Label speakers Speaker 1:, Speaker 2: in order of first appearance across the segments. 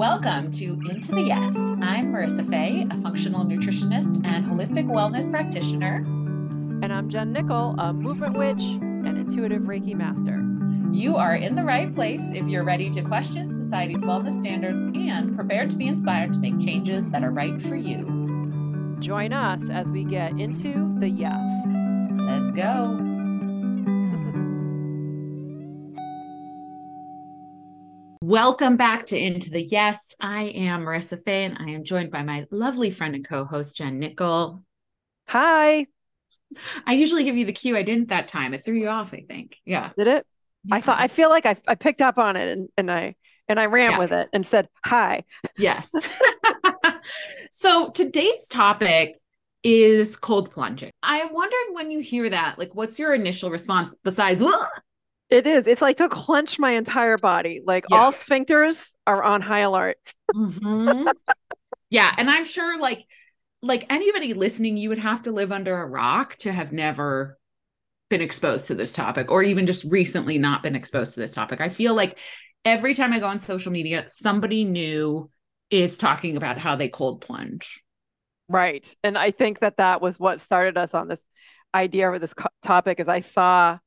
Speaker 1: Welcome to Into the Yes. I'm Marisa Faye, a functional nutritionist and holistic wellness practitioner.
Speaker 2: And I'm Jen Nicol, a movement witch and intuitive Reiki master.
Speaker 1: You are in the right place if you're ready to question society's wellness standards and prepared to be inspired to make changes that are right for you.
Speaker 2: Join us as we get into the yes.
Speaker 1: Let's go. Welcome back to Into the Yes. I am Marisa Faye, and I am joined by my lovely friend and co-host Jen Nicol.
Speaker 2: Hi.
Speaker 1: I usually give you the cue. I didn't that time. It threw you off. I think. Yeah.
Speaker 2: Did it? Yeah. I thought. I feel like I, I picked up on it and, and I and I ran yes. with it and said hi.
Speaker 1: Yes. so today's topic is cold plunging. I'm wondering when you hear that, like, what's your initial response besides? Ugh!
Speaker 2: It is. It's like to clench my entire body. Like yeah. all sphincters are on high alert.
Speaker 1: mm-hmm. Yeah, and I'm sure like like anybody listening, you would have to live under a rock to have never been exposed to this topic or even just recently not been exposed to this topic. I feel like every time I go on social media, somebody new is talking about how they cold plunge.
Speaker 2: Right. And I think that that was what started us on this idea for this co- topic is I saw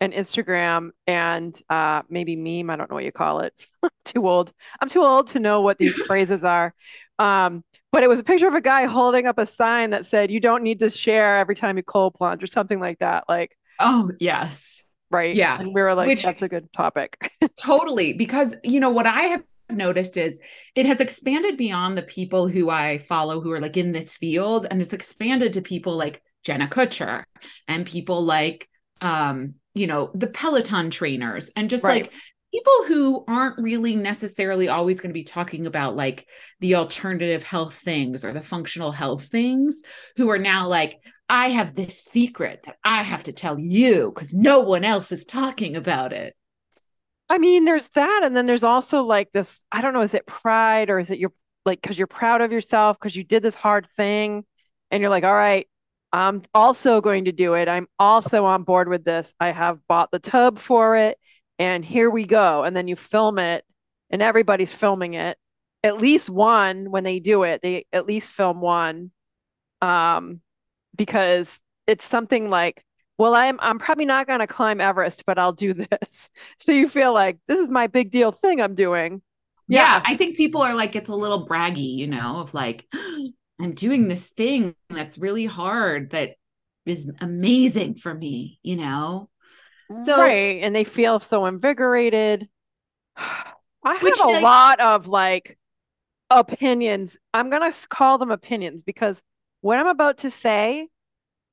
Speaker 2: an Instagram and uh, maybe meme. I don't know what you call it. too old. I'm too old to know what these phrases are. Um, but it was a picture of a guy holding up a sign that said, "You don't need to share every time you cold plunge" or something like that. Like,
Speaker 1: oh yes,
Speaker 2: right,
Speaker 1: yeah.
Speaker 2: And we were like, Which, "That's a good topic."
Speaker 1: totally, because you know what I have noticed is it has expanded beyond the people who I follow who are like in this field, and it's expanded to people like Jenna Kutcher and people like um you know the peloton trainers and just right. like people who aren't really necessarily always going to be talking about like the alternative health things or the functional health things who are now like i have this secret that i have to tell you because no one else is talking about it
Speaker 2: i mean there's that and then there's also like this i don't know is it pride or is it you're like because you're proud of yourself because you did this hard thing and you're like all right I'm also going to do it. I'm also on board with this. I have bought the tub for it and here we go. And then you film it and everybody's filming it. At least one when they do it, they at least film one. Um because it's something like, well, I'm I'm probably not going to climb Everest, but I'll do this. So you feel like this is my big deal thing I'm doing.
Speaker 1: Yeah, yeah I think people are like it's a little braggy, you know, of like I'm doing this thing that's really hard that is amazing for me, you know?
Speaker 2: So, right. And they feel so invigorated. I have a I, lot of like opinions. I'm going to call them opinions because what I'm about to say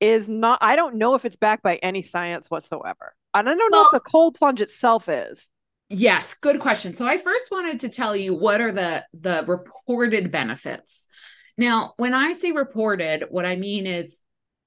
Speaker 2: is not, I don't know if it's backed by any science whatsoever. And I don't well, know if the cold plunge itself is.
Speaker 1: Yes, good question. So I first wanted to tell you what are the the reported benefits now, when I say reported, what I mean is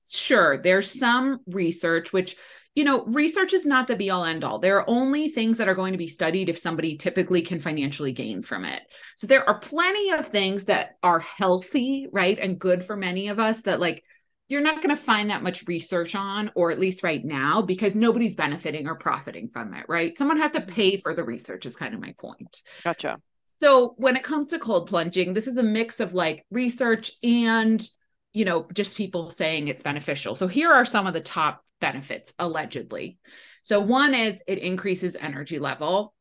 Speaker 1: sure, there's some research, which, you know, research is not the be all end all. There are only things that are going to be studied if somebody typically can financially gain from it. So there are plenty of things that are healthy, right? And good for many of us that, like, you're not going to find that much research on, or at least right now, because nobody's benefiting or profiting from it, right? Someone has to mm-hmm. pay for the research, is kind of my point.
Speaker 2: Gotcha.
Speaker 1: So when it comes to cold plunging, this is a mix of like research and, you know, just people saying it's beneficial. So here are some of the top benefits allegedly. So one is it increases energy level.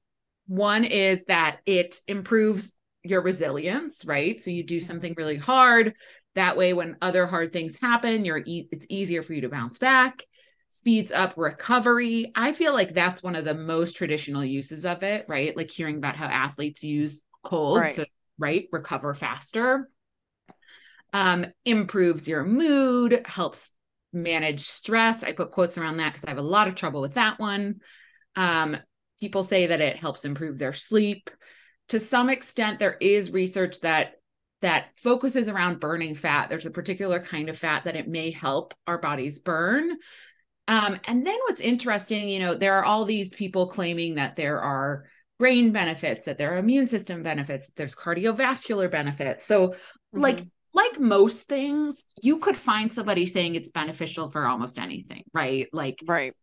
Speaker 1: One is that it improves your resilience, right? So you do mm-hmm. something really hard. That way, when other hard things happen, you're e- it's easier for you to bounce back. Speeds up recovery. I feel like that's one of the most traditional uses of it, right? Like hearing about how athletes use cold right. so right recover faster. Um improves your mood helps manage stress. I put quotes around that because i have a lot of trouble with that one. Um people say that it helps improve their sleep. To some extent there is research that that focuses around burning fat. There's a particular kind of fat that it may help our bodies burn. Um, and then what's interesting you know there are all these people claiming that there are brain benefits, that there are immune system benefits, there's cardiovascular benefits. So, mm-hmm. like like most things, you could find somebody saying it's beneficial for almost anything, right? Like
Speaker 2: right.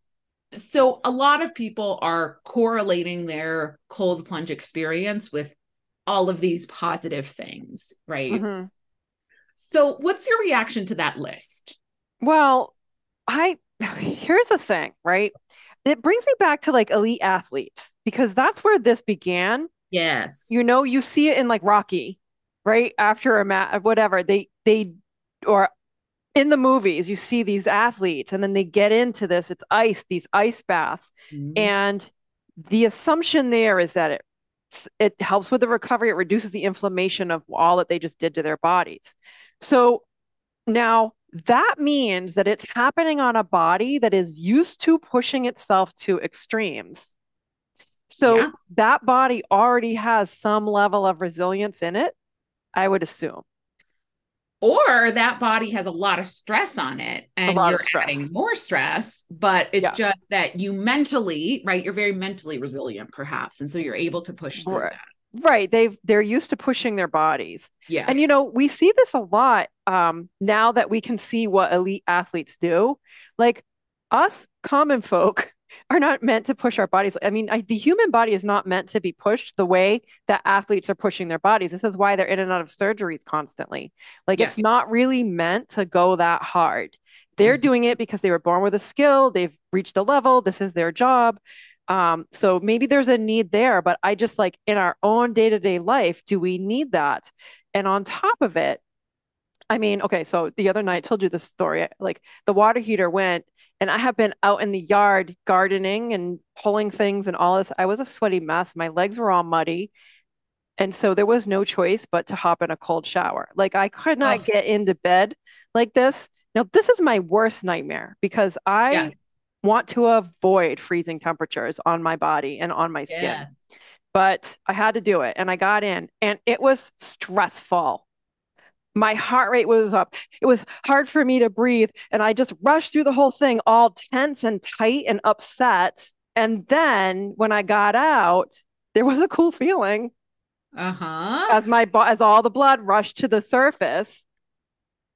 Speaker 1: So a lot of people are correlating their cold plunge experience with all of these positive things, right?
Speaker 2: Mm-hmm.
Speaker 1: So, what's your reaction to that list?
Speaker 2: Well, I here's the thing, right? It brings me back to like elite athletes because that's where this began.
Speaker 1: Yes.
Speaker 2: You know, you see it in like Rocky, right? After a mat, whatever they they or in the movies, you see these athletes and then they get into this. It's ice, these ice baths, mm-hmm. and the assumption there is that it it helps with the recovery. It reduces the inflammation of all that they just did to their bodies. So now that means that it's happening on a body that is used to pushing itself to extremes. So yeah. that body already has some level of resilience in it, I would assume.
Speaker 1: Or that body has a lot of stress on it and you're adding more stress, but it's yeah. just that you mentally, right? You're very mentally resilient, perhaps. And so you're able to push through
Speaker 2: right.
Speaker 1: that.
Speaker 2: Right. They've they're used to pushing their bodies.
Speaker 1: Yeah.
Speaker 2: And you know, we see this a lot um now that we can see what elite athletes do. Like us common folk are not meant to push our bodies. I mean, I, the human body is not meant to be pushed the way that athletes are pushing their bodies. This is why they're in and out of surgeries constantly. Like yes. it's not really meant to go that hard. They're mm-hmm. doing it because they were born with a skill, they've reached a level, this is their job. Um, so maybe there's a need there, but I just like in our own day to day life, do we need that? And on top of it, I mean, okay, so the other night I told you this story. Like the water heater went, and I have been out in the yard gardening and pulling things and all this. I was a sweaty mess. My legs were all muddy. And so there was no choice but to hop in a cold shower. Like I could not get into bed like this. Now, this is my worst nightmare because I yes want to avoid freezing temperatures on my body and on my skin. Yeah. But I had to do it and I got in and it was stressful. My heart rate was up. It was hard for me to breathe. And I just rushed through the whole thing all tense and tight and upset. And then when I got out, there was a cool feeling.
Speaker 1: Uh-huh.
Speaker 2: As my as all the blood rushed to the surface.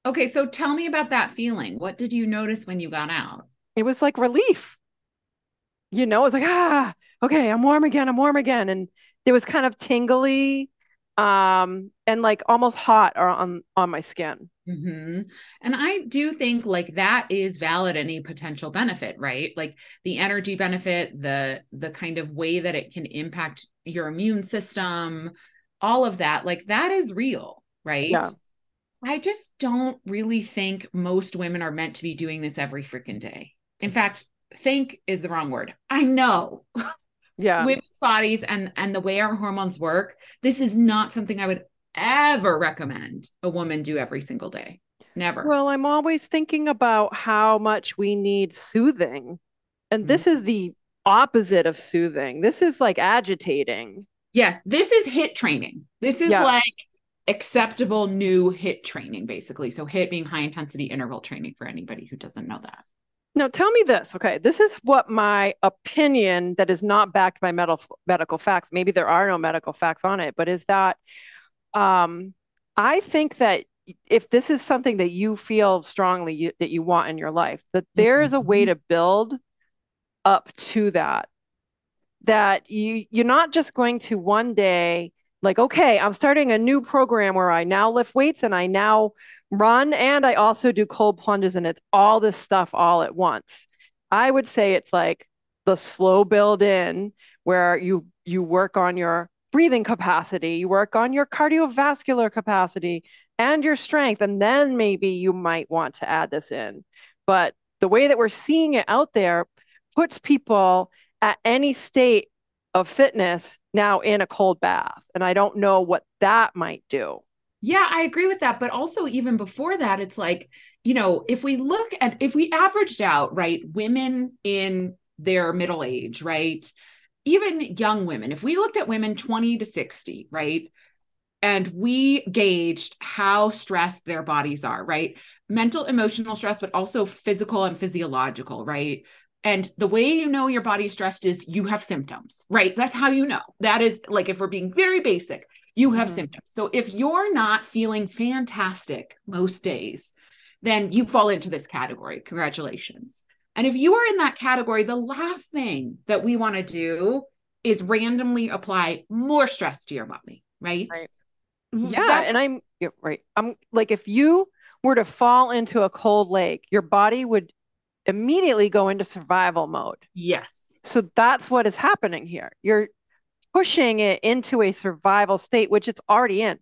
Speaker 1: Okay, so tell me about that feeling. What did you notice when you got out?
Speaker 2: it was like relief. You know, it was like, ah, okay, I'm warm again, I'm warm again. And it was kind of tingly um and like almost hot on on my skin
Speaker 1: mm-hmm. and i do think like that is valid any potential benefit right like the energy benefit the the kind of way that it can impact your immune system all of that like that is real right yeah. i just don't really think most women are meant to be doing this every freaking day in fact, think is the wrong word. I know.
Speaker 2: Yeah.
Speaker 1: Women's bodies and and the way our hormones work, this is not something I would ever recommend a woman do every single day. Never.
Speaker 2: Well, I'm always thinking about how much we need soothing. And mm-hmm. this is the opposite of soothing. This is like agitating.
Speaker 1: Yes, this is HIIT training. This is yeah. like acceptable new HIIT training, basically. So, HIIT being high intensity interval training for anybody who doesn't know that.
Speaker 2: Now, tell me this. Okay, this is what my opinion that is not backed by medical medical facts. Maybe there are no medical facts on it, but is that um, I think that if this is something that you feel strongly you, that you want in your life, that there is a way mm-hmm. to build up to that. That you you're not just going to one day like okay i'm starting a new program where i now lift weights and i now run and i also do cold plunges and it's all this stuff all at once. I would say it's like the slow build in where you you work on your breathing capacity you work on your cardiovascular capacity and your strength and then maybe you might want to add this in. But the way that we're seeing it out there puts people at any state of fitness now in a cold bath. And I don't know what that might do.
Speaker 1: Yeah, I agree with that. But also, even before that, it's like, you know, if we look at, if we averaged out, right, women in their middle age, right, even young women, if we looked at women 20 to 60, right, and we gauged how stressed their bodies are, right? Mental, emotional stress, but also physical and physiological, right? And the way you know your body's stressed is you have symptoms, right? That's how you know. That is like if we're being very basic, you have mm-hmm. symptoms. So if you're not feeling fantastic most days, then you fall into this category. Congratulations. And if you are in that category, the last thing that we want to do is randomly apply more stress to your body, right?
Speaker 2: right. Yeah, That's... and I'm yeah, right. I'm like if you were to fall into a cold lake, your body would immediately go into survival mode.
Speaker 1: Yes.
Speaker 2: So that's what is happening here. You're pushing it into a survival state, which it's already in.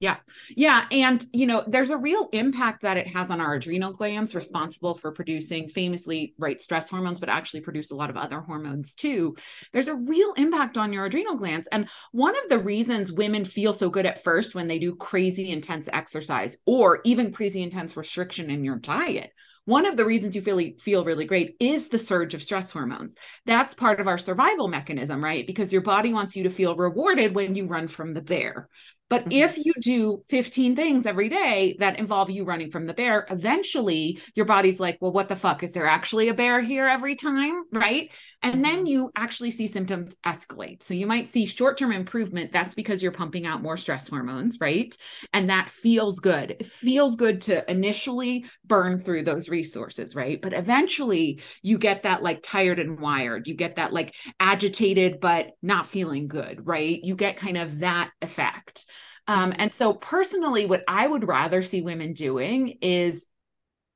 Speaker 1: Yeah. Yeah. And, you know, there's a real impact that it has on our adrenal glands, responsible for producing famously, right, stress hormones, but actually produce a lot of other hormones too. There's a real impact on your adrenal glands. And one of the reasons women feel so good at first when they do crazy intense exercise or even crazy intense restriction in your diet one of the reasons you feel feel really great is the surge of stress hormones. That's part of our survival mechanism, right? Because your body wants you to feel rewarded when you run from the bear. But mm-hmm. if you do 15 things every day that involve you running from the bear, eventually your body's like, well, what the fuck? Is there actually a bear here every time? Right. And then mm-hmm. you actually see symptoms escalate. So you might see short term improvement. That's because you're pumping out more stress hormones. Right. And that feels good. It feels good to initially burn through those resources. Right. But eventually you get that like tired and wired. You get that like agitated, but not feeling good. Right. You get kind of that effect. Um, and so, personally, what I would rather see women doing is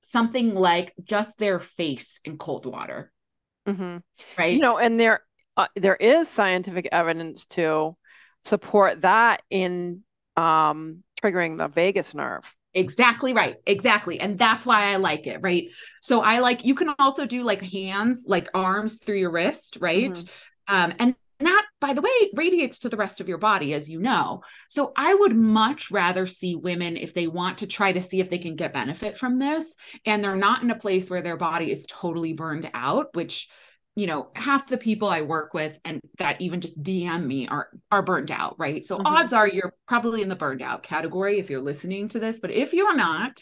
Speaker 1: something like just their face in cold water.
Speaker 2: Mm-hmm. Right. You know, and there uh, there is scientific evidence to support that in um, triggering the vagus nerve.
Speaker 1: Exactly right. Exactly. And that's why I like it. Right. So I like, you can also do like hands, like arms through your wrist. Right. Mm-hmm. Um, and and that, by the way, radiates to the rest of your body, as you know. So I would much rather see women, if they want to try to see if they can get benefit from this, and they're not in a place where their body is totally burned out, which you know half the people i work with and that even just dm me are are burned out right so mm-hmm. odds are you're probably in the burned out category if you're listening to this but if you're not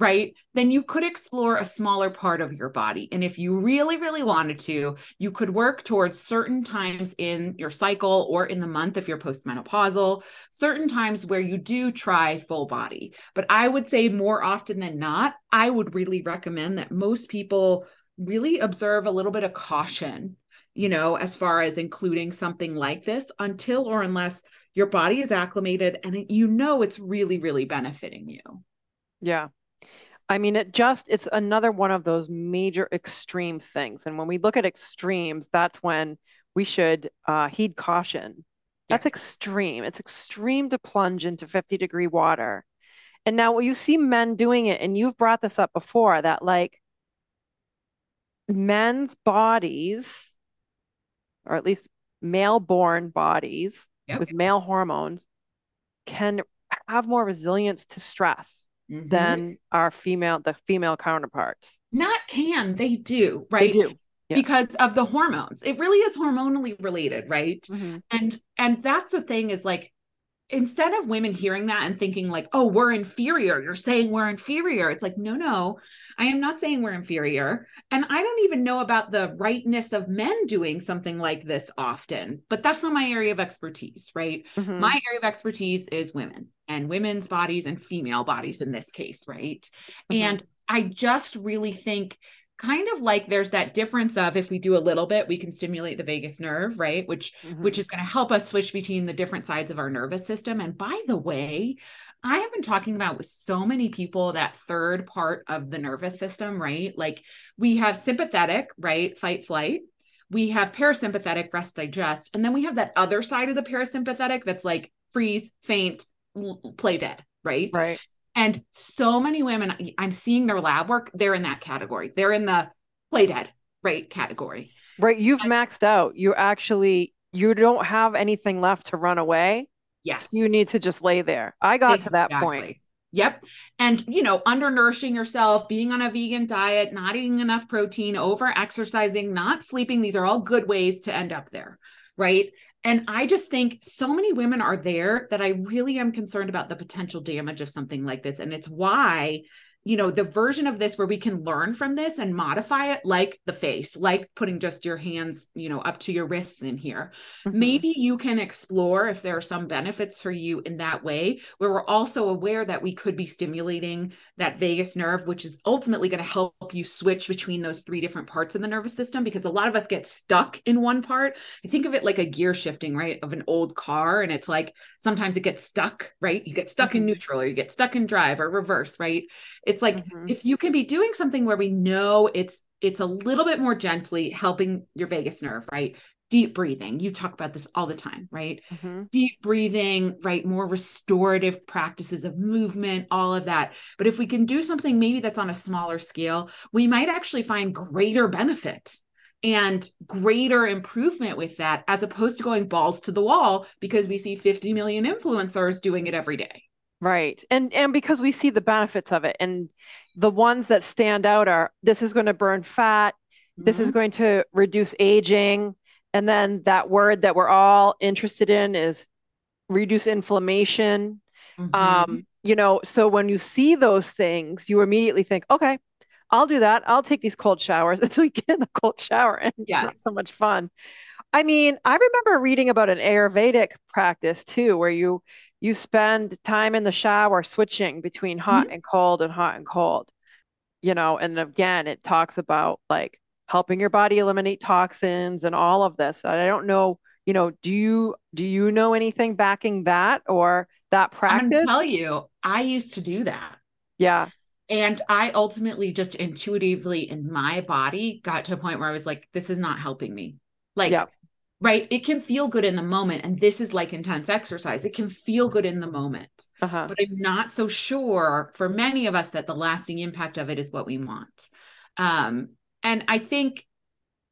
Speaker 1: right? Then you could explore a smaller part of your body. And if you really, really wanted to, you could work towards certain times in your cycle or in the month if you're postmenopausal, certain times where you do try full body. But I would say more often than not, I would really recommend that most people really observe a little bit of caution you know, as far as including something like this until or unless your body is acclimated and you know it's really, really benefiting you.
Speaker 2: Yeah. I mean, it just, it's another one of those major extreme things. And when we look at extremes, that's when we should uh, heed caution. That's yes. extreme. It's extreme to plunge into 50 degree water. And now when you see men doing it, and you've brought this up before that like men's bodies, or at least male born bodies yep. with male hormones, can have more resilience to stress mm-hmm. than our female the female counterparts
Speaker 1: not can they do right
Speaker 2: they do
Speaker 1: yes. because of the hormones it really is hormonally related right mm-hmm. and and that's the thing is like instead of women hearing that and thinking like oh we're inferior. You're saying we're inferior. It's like no no. I am not saying we're inferior. And i don't even know about the rightness of men doing something like this often but that's not my area of expertise right? Mm-hmm. my area of expertise is women and women's bodies and female bodies in this case right? Mm-hmm. and i just really think kind of like there's that difference of if we do a little bit we can stimulate the vagus nerve right? Which mm-hmm. which is going to help us switch between the different sides of our nervous system. And by the way i have been talking about with so many people that third part of the nervous system right? Like we have sympathetic right? Fight flight. We have parasympathetic rest digest. And then we have that other side of the parasympathetic that's like freeze faint play dead right?
Speaker 2: Right
Speaker 1: and so many women, I'm seeing their lab work, they're in that category. They're in the play dead, right? Category.
Speaker 2: Right. You've and, maxed out. You actually, you don't have anything left to run away.
Speaker 1: Yes.
Speaker 2: You need to just lay there. I got exactly. to that point.
Speaker 1: Yep. And, you know, undernourishing yourself, being on a vegan diet, not eating enough protein, over exercising, not sleeping. These are all good ways to end up there. Right. And I just think so many women are there that I really am concerned about the potential damage of something like this. And it's why you know the version of this where we can learn from this and modify it like the face like putting just your hands you know up to your wrists in here mm-hmm. maybe you can explore if there are some benefits for you in that way where we're also aware that we could be stimulating that vagus nerve which is ultimately going to help you switch between those three different parts of the nervous system because a lot of us get stuck in one part i think of it like a gear shifting right of an old car and it's like sometimes it gets stuck right you get stuck mm-hmm. in neutral or you get stuck in drive or reverse right it's like mm-hmm. if you can be doing something where we know it's it's a little bit more gently helping your vagus nerve, right? Deep breathing. You talk about this all the time, right? Mm-hmm. Deep breathing, right? More restorative practices of movement, all of that. But if we can do something maybe that's on a smaller scale, we might actually find greater benefit and greater improvement with that as opposed to going balls to the wall because we see 50 million influencers doing it every day.
Speaker 2: Right. And and because we see the benefits of it and the ones that stand out are this is going to burn fat, mm-hmm. this is mm-hmm. going to reduce aging, and then that word that we're all interested in is reduce inflammation. Mm-hmm. Um, you know, so when you see those things, you immediately think, okay, I'll do that. I'll take these cold showers until you get in the cold shower and yes. it's so much fun. I mean, I remember reading about an Ayurvedic practice too, where you you spend time in the shower switching between hot mm-hmm. and cold and hot and cold. You know, and again, it talks about like helping your body eliminate toxins and all of this. I don't know, you know, do you do you know anything backing that or that practice?
Speaker 1: I'm tell you, I used to do that.
Speaker 2: Yeah.
Speaker 1: And I ultimately just intuitively in my body got to a point where I was like, this is not helping me. Like yeah right? It can feel good in the moment and this is like intense exercise. It can feel good in the moment. Uh-huh. but i'm not so sure for many of us that the lasting impact of it is what we want. Um and i think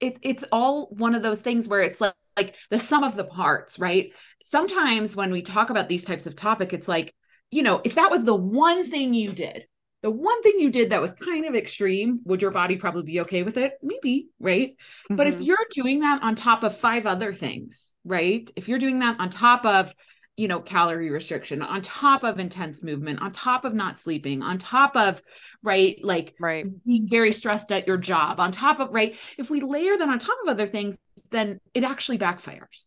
Speaker 1: it, it's all one of those things where it's like, like the sum of the parts right? Sometimes when we talk about these types of topic it's like you know if that was the one thing you did the one thing you did that was kind of extreme, would your body probably be okay with it? Maybe, right? Mm-hmm. But if mm-hmm. you're doing that on top of five other things, right? If you're doing that on top of, you know, calorie restriction, on top of intense movement, on top of not sleeping, on top of, right, like
Speaker 2: right.
Speaker 1: being very stressed at your job, on top of, right? If we layer that on top of other things, then it actually backfires.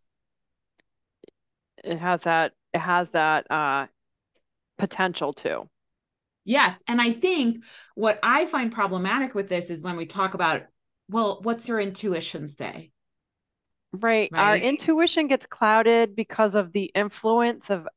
Speaker 2: It has that, it has that uh potential to.
Speaker 1: Yes. And I think what I find problematic with this is when we talk about, well, what's your intuition say?
Speaker 2: Right. right. Our intuition gets clouded because of the influence of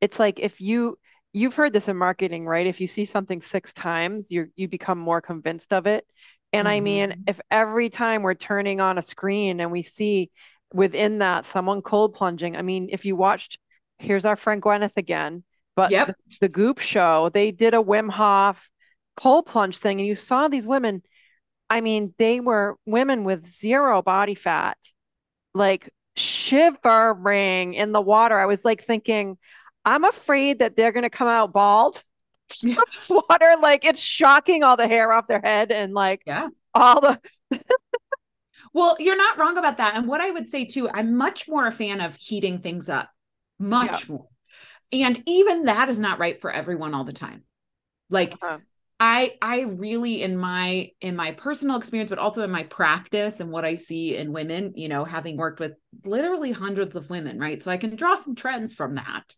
Speaker 2: it's like if you you've heard this in marketing, right? If you see something six times, you you become more convinced of it. And mm-hmm. I mean, mm-hmm. if every time we're turning on a screen and we see within that someone cold plunging, I mean, if you watched, here's our friend Gwyneth again. But yep. the, Goop show, they did a Wim Hof cold plunge thing, and you saw these women. I mean, they were women with zero body fat, like shivering in the water. I was like thinking, I'm afraid that they're going to come out bald. this water, like it's shocking all the hair off their head and like
Speaker 1: yeah,
Speaker 2: all the.
Speaker 1: well, you're not wrong about that. And what I would say too, I'm much more a fan of heating things up, much yeah. more and even that is not right for everyone all the time like uh-huh. i i really in my in my personal experience but also in my practice and what i see in women you know having worked with literally hundreds of women right so i can draw some trends from that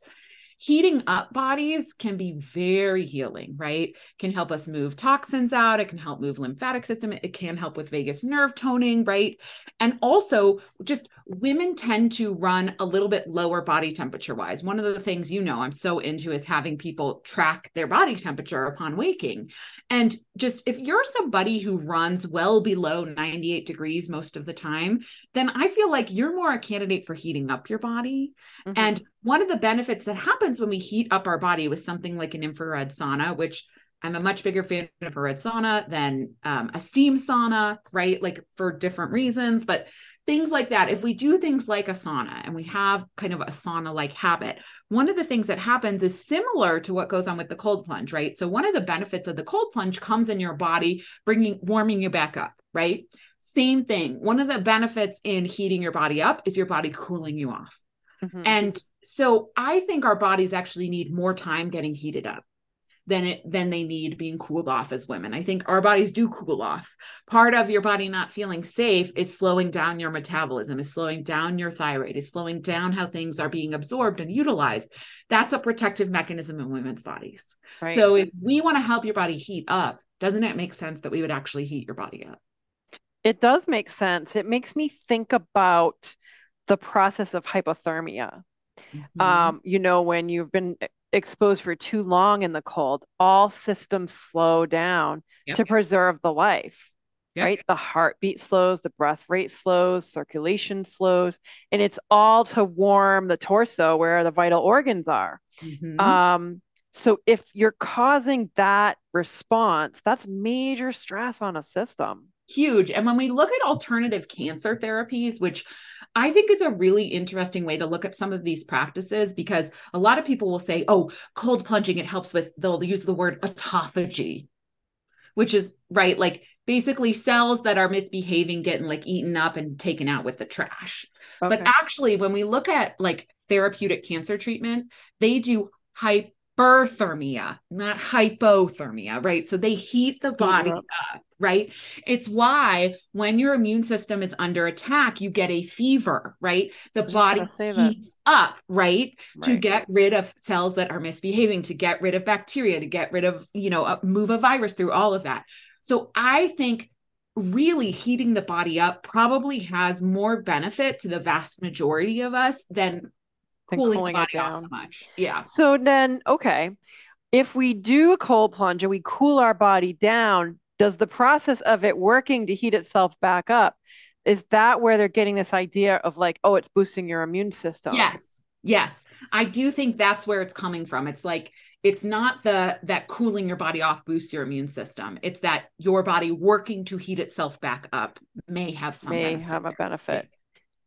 Speaker 1: heating up bodies can be very healing, right? Can help us move toxins out. It can help move lymphatic system. It can help with vagus nerve toning, right? And also just women tend to run a little bit lower body temperature wise. One of the things you know I'm so into is having people track their body temperature upon waking. And just if you're somebody who runs well below 98 degrees most of the time, then I feel like you're more a candidate for heating up your body. Mm-hmm. And one of the benefits that happens when we heat up our body with something like an infrared sauna, which I'm a much bigger fan of infrared sauna than um, a steam sauna, right? Like for different reasons, but things like that. If we do things like a sauna and we have kind of a sauna like habit, one of the things that happens is similar to what goes on with the cold plunge, right? So one of the benefits of the cold plunge comes in your body, bringing warming you back up, right? Same thing. One of the benefits in heating your body up is your body cooling you off. Mm-hmm. And so I think our bodies actually need more time getting heated up. Then it then they need being cooled off as women. I think our bodies do cool off. Part of your body not feeling safe is slowing down your metabolism, is slowing down your thyroid, is slowing down how things are being absorbed and utilized. That's a protective mechanism in women's bodies. Right. So if we want to help your body heat up, doesn't it make sense that we would actually heat your body up?
Speaker 2: It does make sense. It makes me think about the process of hypothermia. Mm-hmm. Um, you know, when you've been exposed for too long in the cold, all systems slow down yep. to preserve the life. Yep. Right. The heartbeat slows, the breath rate slows, circulation slows, and it's all to warm the torso where the vital organs are. Mm-hmm. Um, so if you're causing that response, that's major stress on a system.
Speaker 1: Huge. And when we look at alternative cancer therapies, which I think is a really interesting way to look at some of these practices because a lot of people will say, oh, cold plunging, it helps with, they'll use the word autophagy, which is right, like basically cells that are misbehaving getting like eaten up and taken out with the trash. Okay. But actually, when we look at like therapeutic cancer treatment, they do hyperthermia, not hypothermia, right? So they heat the body up right? It's why when your immune system is under attack, you get a fever, right? The body heats up, right? right? To get rid of cells that are misbehaving, to get rid of bacteria, to get rid of, you know, uh, move a virus through all of that. So I think really heating the body up probably has more benefit to the vast majority of us than cooling, cooling the body off so much. Yeah.
Speaker 2: So then, okay, if we do a cold plunge and we cool our body down, does the process of it working to heat itself back up is that where they're getting this idea of like oh it's boosting your immune system?
Speaker 1: Yes. Yes. I do think that's where it's coming from. It's like it's not the that cooling your body off boosts your immune system. It's that your body working to heat itself back up may have some
Speaker 2: may benefit. have a benefit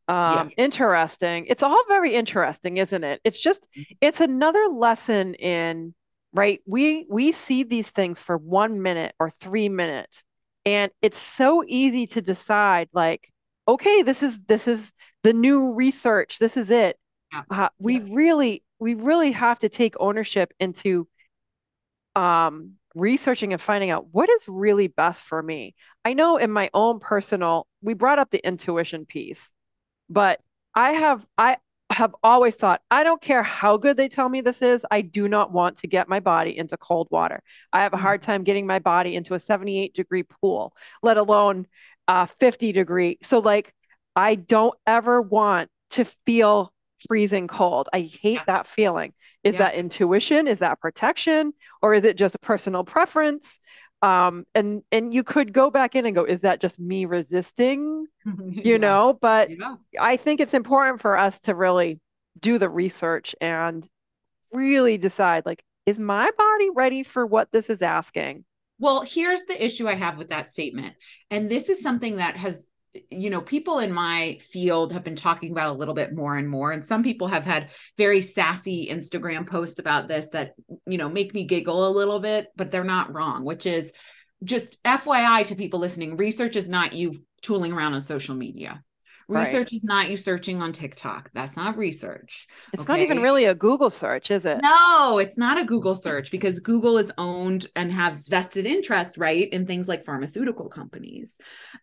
Speaker 2: um yeah. interesting it's all very interesting isn't it it's just mm-hmm. it's another lesson in right we we see these things for 1 minute or 3 minutes and it's so easy to decide like okay this is this is the new research this is it yeah. uh, we yeah. really we really have to take ownership into um researching and finding out what is really best for me i know in my own personal we brought up the intuition piece but i have i have always thought, I don't care how good they tell me this is, I do not want to get my body into cold water. I have a hard mm-hmm. time getting my body into a 78 degree pool, let alone uh, 50 degree. So, like, I don't ever want to feel freezing cold. I hate yeah. that feeling. Is yeah. that intuition? Is that protection? Or is it just a personal preference? Um and and you could go back in and go is that just me resisting you yeah. know but yeah. i think it's important for us to really do the research and really decide like is my body ready for what this is asking
Speaker 1: well here's the issue i have with that statement and this is something that has you know, people in my field have been talking about a little bit more and more. And some people have had very sassy Instagram posts about this that, you know, make me giggle a little bit, but they're not wrong, which is just FYI to people listening research is not you tooling around on social media. Research right. is not you searching on TikTok. That's not research.
Speaker 2: It's okay? not even really a Google search, is it?
Speaker 1: No, it's not a Google search because Google is owned and has vested interest, right, in things like pharmaceutical companies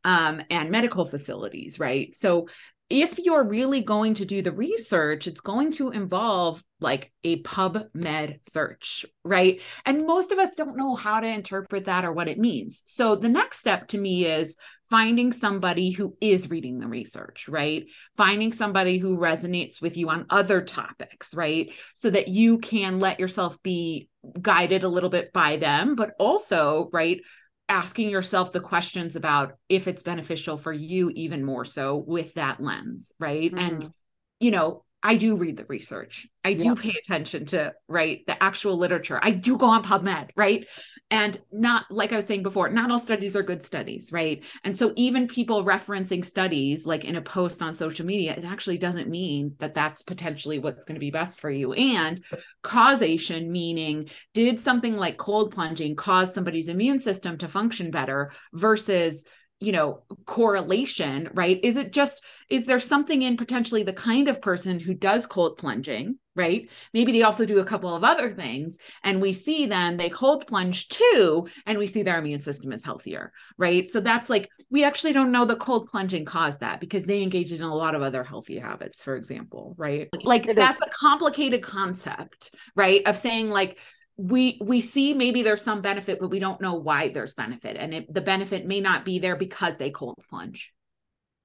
Speaker 1: um, and medical facilities, right? So if you're really going to do the research, it's going to involve like a PubMed search, right? And most of us don't know how to interpret that or what it means. So the next step to me is finding somebody who is reading the research, right? Finding somebody who resonates with you on other topics, right? So that you can let yourself be guided a little bit by them, but also, right? Asking yourself the questions about if it's beneficial for you even more so with that lens right mm-hmm. and you know i do read the research i do yeah. pay attention to right the actual literature i do go on pubmed right and not like i was saying before not all studies are good studies right? And so even people referencing studies like in a post on social media it actually doesn't mean that that's potentially what's going to be best for you. And causation meaning did something like cold plunging cause somebody's immune system to function better versus you know correlation right? Is it just is there something in potentially the kind of person who does cold plunging right? Maybe they also do a couple of other things and we see then they cold plunge too and we see their immune system is healthier right? So that's like we actually don't know the cold plunging caused that because they engaged in a lot of other healthy habits for example right? Like it that's is. a complicated concept right of saying like we we see maybe there's some benefit but we don't know why there's benefit and it, the benefit may not be there because they cold plunge.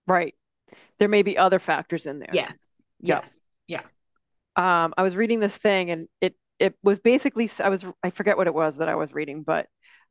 Speaker 2: Right. There may be other factors in there.
Speaker 1: Yes. Yes. Yeah
Speaker 2: um i was reading this thing and it it was basically i was i forget what it was that i was reading but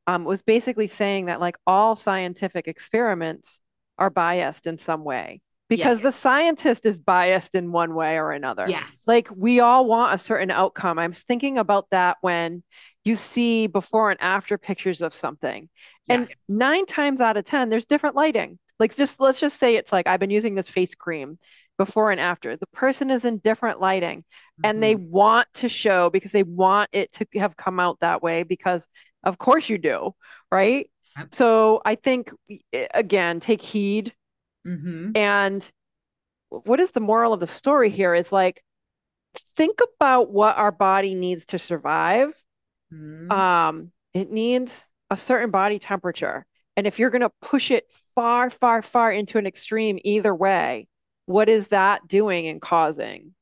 Speaker 2: um was basically saying that like all scientific experiments are biased in some way because yes. the scientist is biased in one way or another.
Speaker 1: Yes.
Speaker 2: Like we all want a certain outcome. I'm thinking about that when you see before and after pictures of something. And yes. 9 times out of 10 there's different lighting. Like just let's just say it's like I've been using this face cream before and after. The person is in different lighting mm-hmm. and they mm-hmm. want to show because they want it to have come out that way because of course you do, right? Yep. So I think again, take heed
Speaker 1: Mm-hmm.
Speaker 2: And what is the moral of the story here is like, think about what our body needs to survive. Mm-hmm. Um, it needs a certain body temperature. And if you're going to push it far, far, far into an extreme either way, what is that doing and causing?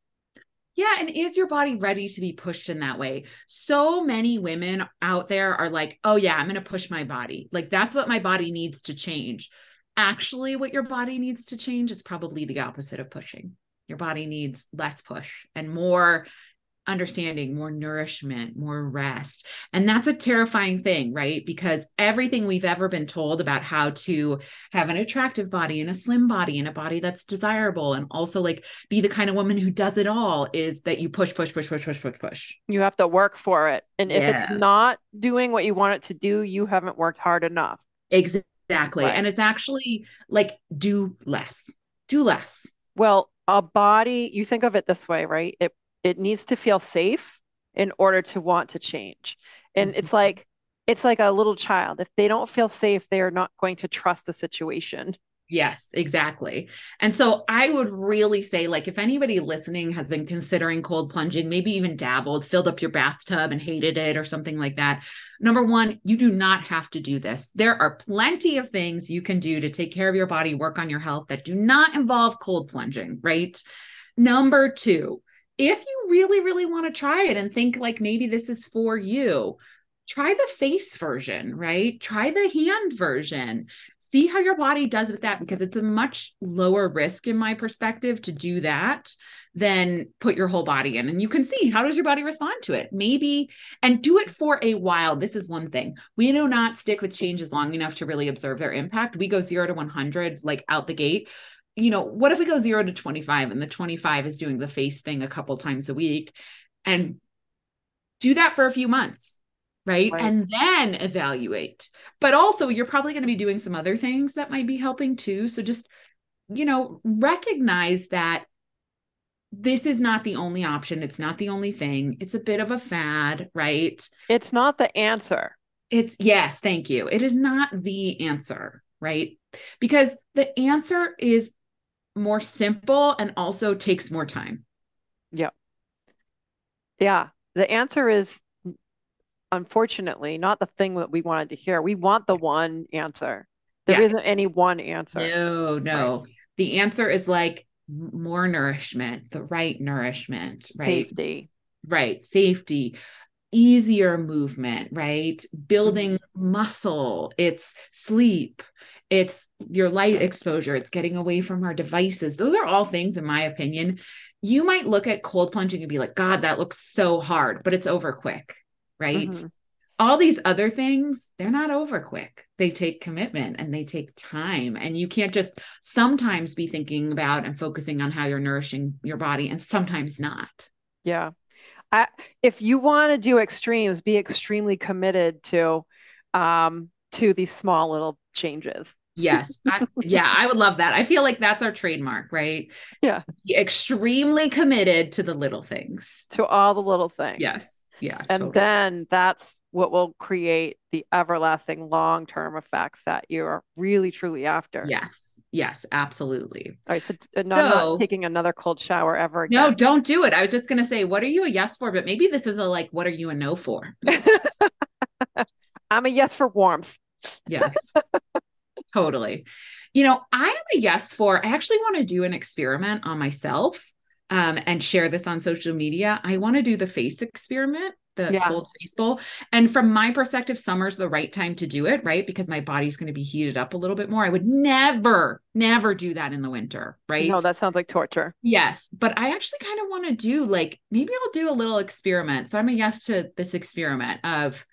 Speaker 1: Yeah. And is your body ready to be pushed in that way? So many women out there are like, oh, yeah, I'm going to push my body. Like, that's what my body needs to change actually what your body needs to change is probably the opposite of pushing. Your body needs less push and more understanding, more nourishment, more rest. And that's a terrifying thing, right? Because everything we've ever been told about how to have an attractive body and a slim body and a body that's desirable and also like be the kind of woman who does it all is that you push, push, push, push, push, push, push.
Speaker 2: You have to work for it. And if it's not doing what you want it to do, you haven't worked hard enough.
Speaker 1: Exactly. Exactly. Right. And it's actually like do less. Do less.
Speaker 2: Well, a body, you think of it this way, right? It it needs to feel safe in order to want to change. And mm-hmm. it's like it's like a little child. If they don't feel safe, they are not going to trust the situation.
Speaker 1: Yes, exactly. And so I would really say, like, if anybody listening has been considering cold plunging, maybe even dabbled, filled up your bathtub and hated it or something like that. Number one, you do not have to do this. There are plenty of things you can do to take care of your body, work on your health that do not involve cold plunging, right? Number two, if you really, really want to try it and think like maybe this is for you, try the face version, right? Try the hand version. See how your body does with that because it's a much lower risk in my perspective to do that than put your whole body in. And you can see how does your body respond to it? Maybe and do it for a while. This is one thing. We do not stick with changes long enough to really observe their impact. We go 0 to 100 like out the gate you know what if we go 0 to 25 and the 25 is doing the face thing a couple times a week and do that for a few months right? right? And then evaluate. But also, you're probably going to be doing some other things that might be helping too. So just, you know, recognize that this is not the only option. It's not the only thing. It's a bit of a fad, right?
Speaker 2: It's not the answer.
Speaker 1: It's yes, thank you. It is not the answer, right? Because the answer is more simple and also takes more time.
Speaker 2: Yeah. Yeah. The answer is unfortunately not the thing that we wanted to hear. We want the one answer. There yes. not any one answer.
Speaker 1: No, no. Right. The answer is like more nourishment, the right nourishment, right?
Speaker 2: Safety.
Speaker 1: Right. Safety, easier movement, right? Building mm-hmm. muscle, it's sleep, it's your light exposure, it's getting away from our devices. Those are all things, in my opinion. You might look at cold plunging and be like, God, that looks so hard, but it's over quick right? Mm-hmm. All these other things, they're not over quick. They take commitment and they take time. And you can't just sometimes be thinking about and focusing on how you're nourishing your body and sometimes not.
Speaker 2: Yeah. I, if you want to do extremes, be extremely committed to um, to these small little changes.
Speaker 1: Yes. I, yeah, I would love that. I feel like that's our trademark, right?
Speaker 2: Yeah.
Speaker 1: Be extremely committed to the little things.
Speaker 2: To all the little things.
Speaker 1: Yes. Yeah.
Speaker 2: And totally. then that's what will create the everlasting long term effects that you're really truly after.
Speaker 1: Yes. Yes, absolutely.
Speaker 2: All right. So, uh, not, not taking another cold shower ever again.
Speaker 1: No, don't do it. I was just going to say, what are you a yes for? But maybe this is a like, what are you a no for?
Speaker 2: I'm a yes for warmth.
Speaker 1: Yes, totally. You know, I'm a yes for, I actually want to do an experiment on myself um, and share this on social media. I want to do the face experiment, the
Speaker 2: Yeah.
Speaker 1: cold face bowl. And from my perspective, summer's the right time to do it, right? Because my body's going to be heated up a little bit more. I would never, never do that in the winter, right?
Speaker 2: No, that sounds like torture.
Speaker 1: Yes, but I actually kind of want to do like maybe I'll do a little experiment. So I'm a yes to this experiment of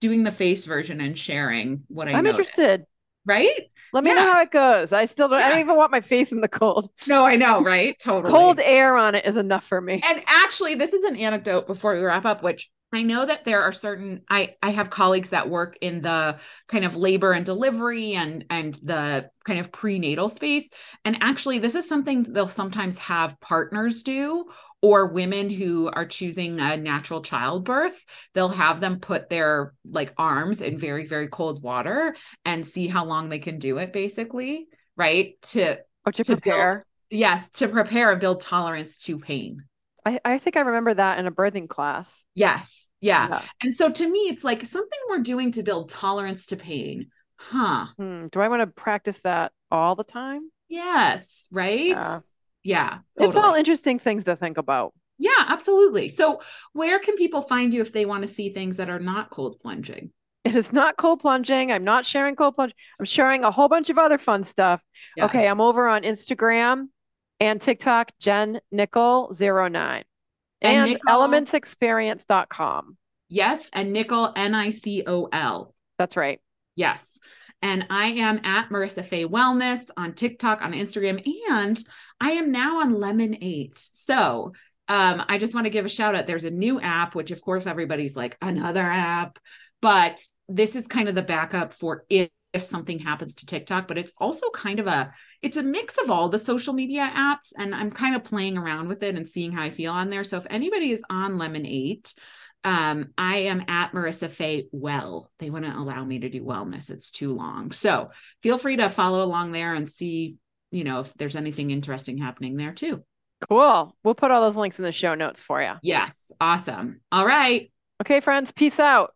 Speaker 1: doing the face version and sharing what I
Speaker 2: I'm
Speaker 1: noticed,
Speaker 2: interested.
Speaker 1: right?
Speaker 2: Let me know how it goes. I still don't, I don't even want my face in the cold.
Speaker 1: No, I know, right? Totally.
Speaker 2: Cold air on it is enough for me.
Speaker 1: And actually, this is an anecdote before we wrap up, which I know that there are certain I I have colleagues that work in the kind of labor and delivery and and the kind of prenatal space. And actually, this is something they'll sometimes have partners do or women who are choosing a natural childbirth they'll have them put their like arms in very very cold water and see how long they can do it basically right to
Speaker 2: Or to
Speaker 1: to build-
Speaker 2: prepare.
Speaker 1: yes to prepare and build tolerance to pain
Speaker 2: I, I think I remember that in a birthing class.
Speaker 1: Yes. Yeah.
Speaker 2: Yeah.
Speaker 1: And so to me, it's like something we're doing to build tolerance to pain. Huh.
Speaker 2: Hmm, Do I want to practice that all the time?
Speaker 1: Yes. Right.
Speaker 2: Yeah.
Speaker 1: Yeah.
Speaker 2: It's all interesting things to think about.
Speaker 1: yeah, absolutely. So where can people find you if they want to see things that are not cold plunging?
Speaker 2: It is not cold plunging. I'm not sharing cold plunge. I'm sharing a whole bunch of other fun stuff. Okay, I'm over on Instagram and TikTok, Jen Nicol 09
Speaker 1: And
Speaker 2: and, elementsexperience.com.
Speaker 1: Yes. And Nicol N I C O L.
Speaker 2: That's right.
Speaker 1: Yes. And I am at Marisa Faye Wellness on TikTok, on Instagram, and I am now on Lemon 8. So um, I just want to give a shout out. There's a new app, which of course everybody's like, another app, but this is kind of the backup for if, if something happens to TikTok, but it's also kind of a it's a mix of all the social media apps. And I'm kind of playing around with it and seeing how I feel on there. So if anybody is on Lemon 8, um, I am at Marisa Faye Well. They wouldn't allow me to do wellness. It's too long. So feel free to follow along there and see, you know, if there's anything interesting happening there too.
Speaker 2: Cool. We'll put all those links in the show notes for you.
Speaker 1: Yes. Awesome. All right.
Speaker 2: Okay, friends, peace out.